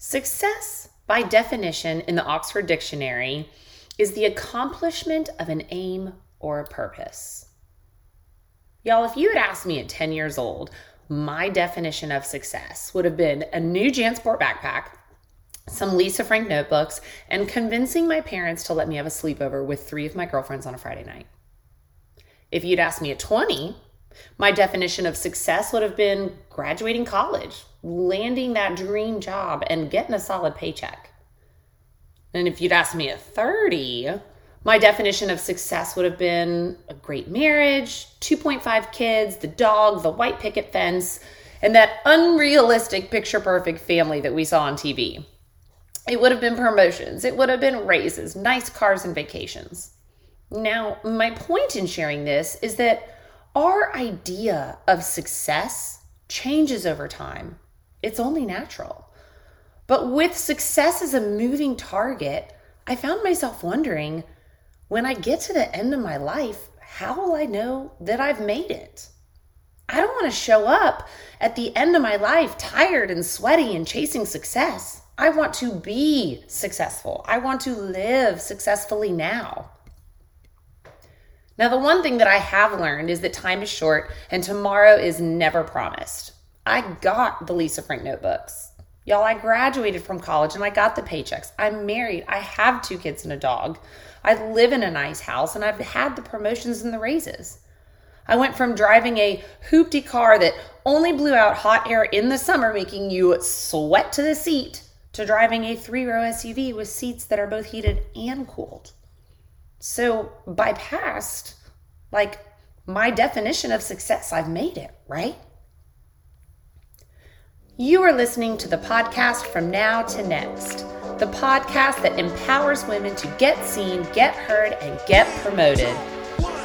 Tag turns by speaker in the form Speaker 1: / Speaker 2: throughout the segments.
Speaker 1: Success, by definition in the Oxford Dictionary, is the accomplishment of an aim or a purpose. Y'all, if you had asked me at 10 years old, my definition of success would have been a new Jansport backpack, some Lisa Frank notebooks, and convincing my parents to let me have a sleepover with three of my girlfriends on a Friday night. If you'd asked me at 20, my definition of success would have been graduating college, landing that dream job, and getting a solid paycheck. And if you'd asked me at 30, my definition of success would have been a great marriage, 2.5 kids, the dog, the white picket fence, and that unrealistic picture perfect family that we saw on TV. It would have been promotions, it would have been raises, nice cars, and vacations. Now, my point in sharing this is that our idea of success changes over time. It's only natural. But with success as a moving target, I found myself wondering when I get to the end of my life, how will I know that I've made it? I don't want to show up at the end of my life tired and sweaty and chasing success. I want to be successful. I want to live successfully now. Now, the one thing that I have learned is that time is short and tomorrow is never promised. I got the Lisa Frank notebooks. Y'all, I graduated from college and I got the paychecks. I'm married. I have two kids and a dog. I live in a nice house and I've had the promotions and the raises. I went from driving a hoopty car that only blew out hot air in the summer, making you sweat to the seat, to driving a three row SUV with seats that are both heated and cooled. So, by past, like my definition of success, I've made it, right? You are listening to the podcast From Now to Next, the podcast that empowers women to get seen, get heard, and get promoted.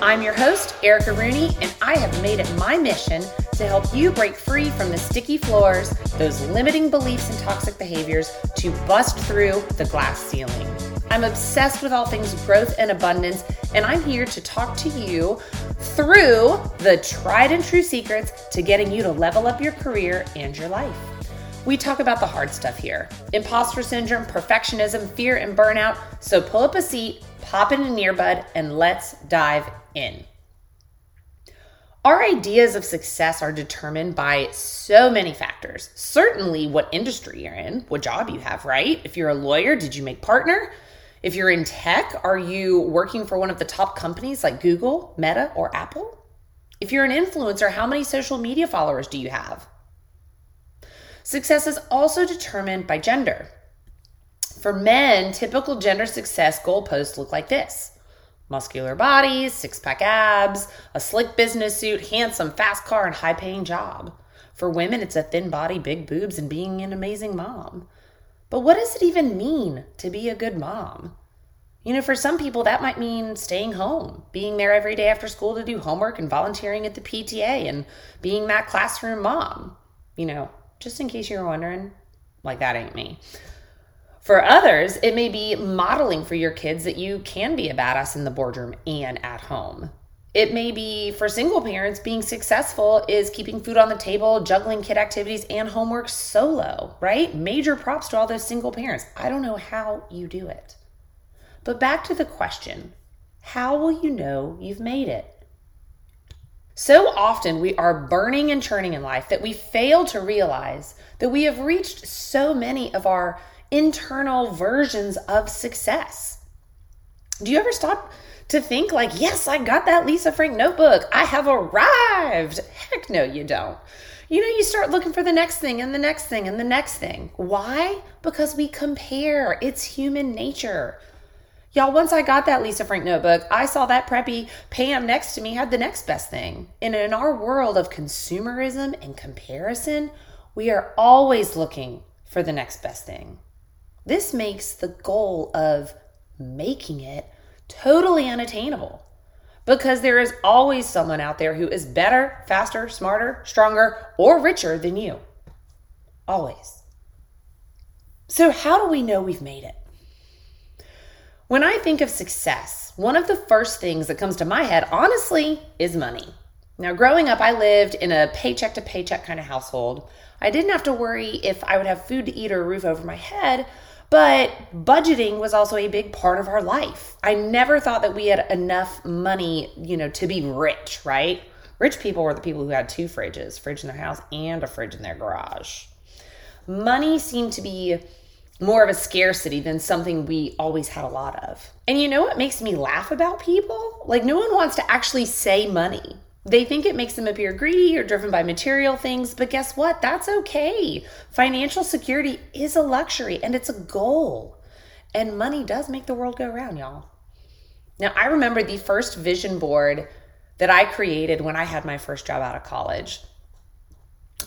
Speaker 1: I'm your host, Erica Rooney, and I have made it my mission to help you break free from the sticky floors, those limiting beliefs and toxic behaviors to bust through the glass ceiling. I'm obsessed with all things growth and abundance, and I'm here to talk to you through the tried and true secrets to getting you to level up your career and your life. We talk about the hard stuff here imposter syndrome, perfectionism, fear, and burnout. So pull up a seat, pop in an earbud, and let's dive in. Our ideas of success are determined by so many factors. Certainly, what industry you're in, what job you have, right? If you're a lawyer, did you make partner? If you're in tech, are you working for one of the top companies like Google, Meta, or Apple? If you're an influencer, how many social media followers do you have? Success is also determined by gender. For men, typical gender success goalposts look like this muscular bodies, six pack abs, a slick business suit, handsome, fast car, and high paying job. For women, it's a thin body, big boobs, and being an amazing mom. But what does it even mean to be a good mom? You know, for some people, that might mean staying home, being there every day after school to do homework and volunteering at the PTA and being that classroom mom. You know, just in case you're wondering, like that ain't me. For others, it may be modeling for your kids that you can be a badass in the boardroom and at home. It may be for single parents, being successful is keeping food on the table, juggling kid activities, and homework solo, right? Major props to all those single parents. I don't know how you do it. But back to the question how will you know you've made it? So often we are burning and churning in life that we fail to realize that we have reached so many of our internal versions of success. Do you ever stop to think like, yes, I got that Lisa Frank notebook. I have arrived. Heck no, you don't. You know, you start looking for the next thing and the next thing and the next thing. Why? Because we compare. It's human nature. Y'all, once I got that Lisa Frank notebook, I saw that preppy Pam next to me had the next best thing. And in our world of consumerism and comparison, we are always looking for the next best thing. This makes the goal of making it totally unattainable because there is always someone out there who is better, faster, smarter, stronger, or richer than you. Always. So, how do we know we've made it? When I think of success, one of the first things that comes to my head, honestly, is money. Now, growing up, I lived in a paycheck to paycheck kind of household. I didn't have to worry if I would have food to eat or a roof over my head, but budgeting was also a big part of our life. I never thought that we had enough money, you know, to be rich, right? Rich people were the people who had two fridges, fridge in their house and a fridge in their garage. Money seemed to be more of a scarcity than something we always had a lot of. And you know what makes me laugh about people? Like, no one wants to actually say money. They think it makes them appear greedy or driven by material things, but guess what? That's okay. Financial security is a luxury and it's a goal. And money does make the world go round, y'all. Now, I remember the first vision board that I created when I had my first job out of college.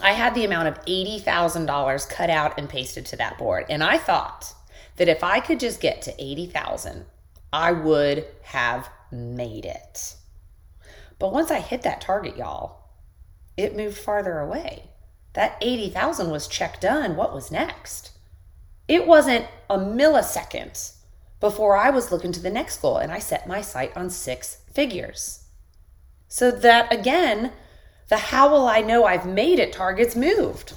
Speaker 1: I had the amount of $80,000 cut out and pasted to that board. And I thought that if I could just get to 80,000, I would have made it. But once I hit that target, y'all, it moved farther away. That 80,000 was check done. What was next? It wasn't a millisecond before I was looking to the next goal and I set my sight on six figures. So that again, the how will I know I've made it targets moved.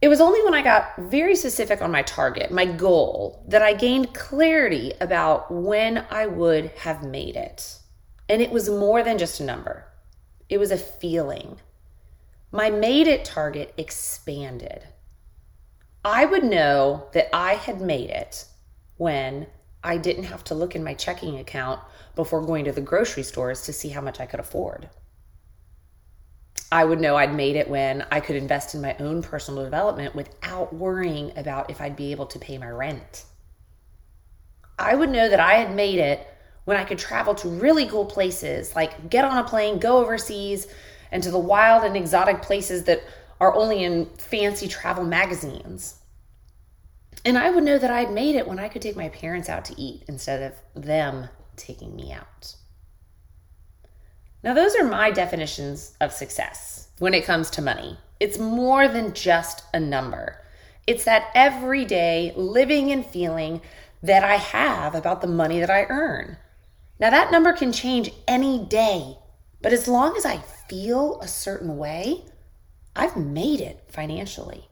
Speaker 1: It was only when I got very specific on my target, my goal, that I gained clarity about when I would have made it. And it was more than just a number, it was a feeling. My made it target expanded. I would know that I had made it when I didn't have to look in my checking account before going to the grocery stores to see how much I could afford. I would know I'd made it when I could invest in my own personal development without worrying about if I'd be able to pay my rent. I would know that I had made it when I could travel to really cool places, like get on a plane, go overseas, and to the wild and exotic places that are only in fancy travel magazines. And I would know that I'd made it when I could take my parents out to eat instead of them taking me out. Now, those are my definitions of success when it comes to money. It's more than just a number, it's that everyday living and feeling that I have about the money that I earn. Now, that number can change any day, but as long as I feel a certain way, I've made it financially.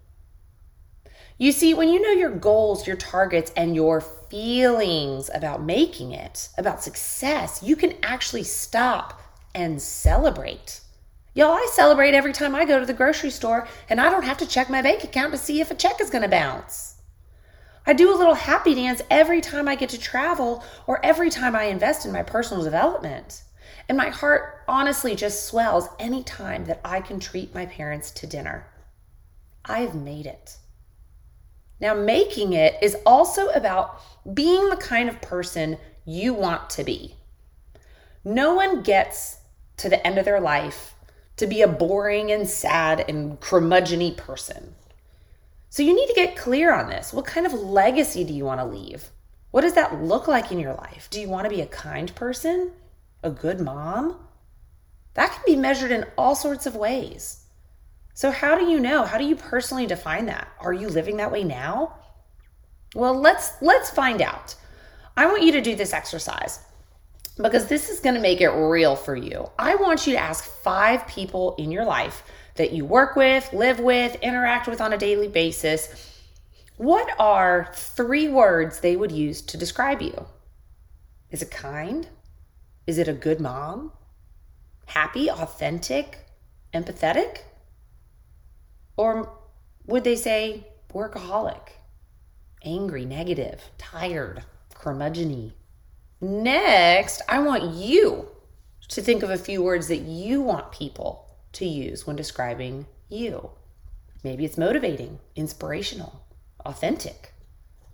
Speaker 1: You see, when you know your goals, your targets, and your feelings about making it, about success, you can actually stop and celebrate. Y'all, I celebrate every time I go to the grocery store and I don't have to check my bank account to see if a check is going to bounce. I do a little happy dance every time I get to travel or every time I invest in my personal development. And my heart honestly just swells any time that I can treat my parents to dinner. I've made it. Now, making it is also about being the kind of person you want to be. No one gets to the end of their life to be a boring and sad and curmudgeony person. So you need to get clear on this. What kind of legacy do you want to leave? What does that look like in your life? Do you want to be a kind person? A good mom? That can be measured in all sorts of ways. So how do you know? How do you personally define that? Are you living that way now? Well, let's let's find out. I want you to do this exercise because this is going to make it real for you. I want you to ask 5 people in your life that you work with, live with, interact with on a daily basis, what are three words they would use to describe you? Is it kind? Is it a good mom? Happy, authentic, empathetic? Or would they say workaholic, angry, negative, tired, curmudgeony? Next, I want you to think of a few words that you want people to use when describing you. Maybe it's motivating, inspirational, authentic.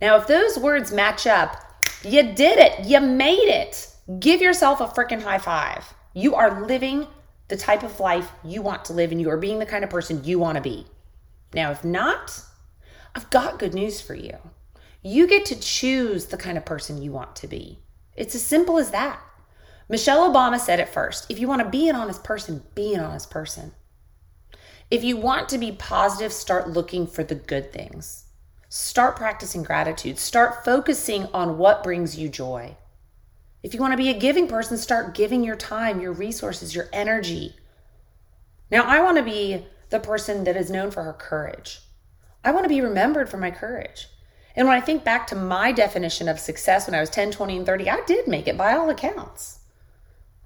Speaker 1: Now, if those words match up, you did it. You made it. Give yourself a freaking high five. You are living the type of life you want to live and you are being the kind of person you want to be. Now, if not, I've got good news for you. You get to choose the kind of person you want to be. It's as simple as that. Michelle Obama said it first. If you want to be an honest person, be an honest person. If you want to be positive, start looking for the good things. Start practicing gratitude. Start focusing on what brings you joy. If you want to be a giving person, start giving your time, your resources, your energy. Now, I want to be the person that is known for her courage. I want to be remembered for my courage. And when I think back to my definition of success when I was 10, 20, and 30, I did make it by all accounts,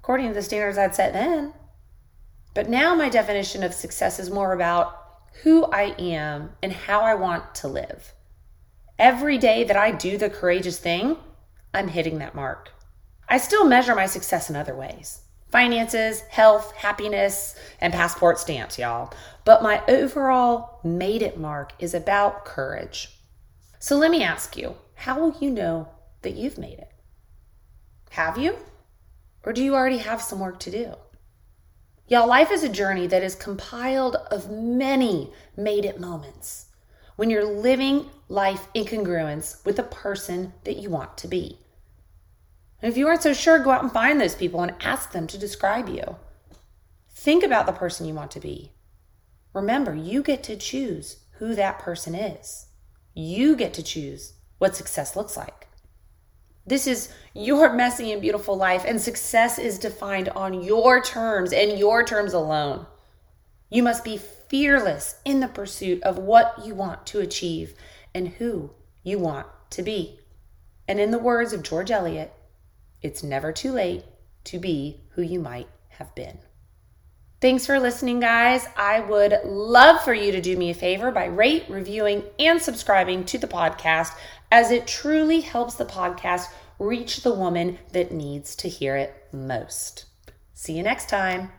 Speaker 1: according to the standards I'd set then. But now my definition of success is more about who I am and how I want to live. Every day that I do the courageous thing, I'm hitting that mark. I still measure my success in other ways finances, health, happiness, and passport stamps, y'all. But my overall made it mark is about courage. So let me ask you how will you know that you've made it? Have you? Or do you already have some work to do? Y'all, life is a journey that is compiled of many made it moments when you're living life in congruence with the person that you want to be. And if you aren't so sure, go out and find those people and ask them to describe you. Think about the person you want to be. Remember, you get to choose who that person is. You get to choose what success looks like. This is your messy and beautiful life, and success is defined on your terms and your terms alone. You must be fearless in the pursuit of what you want to achieve and who you want to be. And in the words of George Eliot, it's never too late to be who you might have been. Thanks for listening, guys. I would love for you to do me a favor by rate, reviewing, and subscribing to the podcast, as it truly helps the podcast reach the woman that needs to hear it most. See you next time.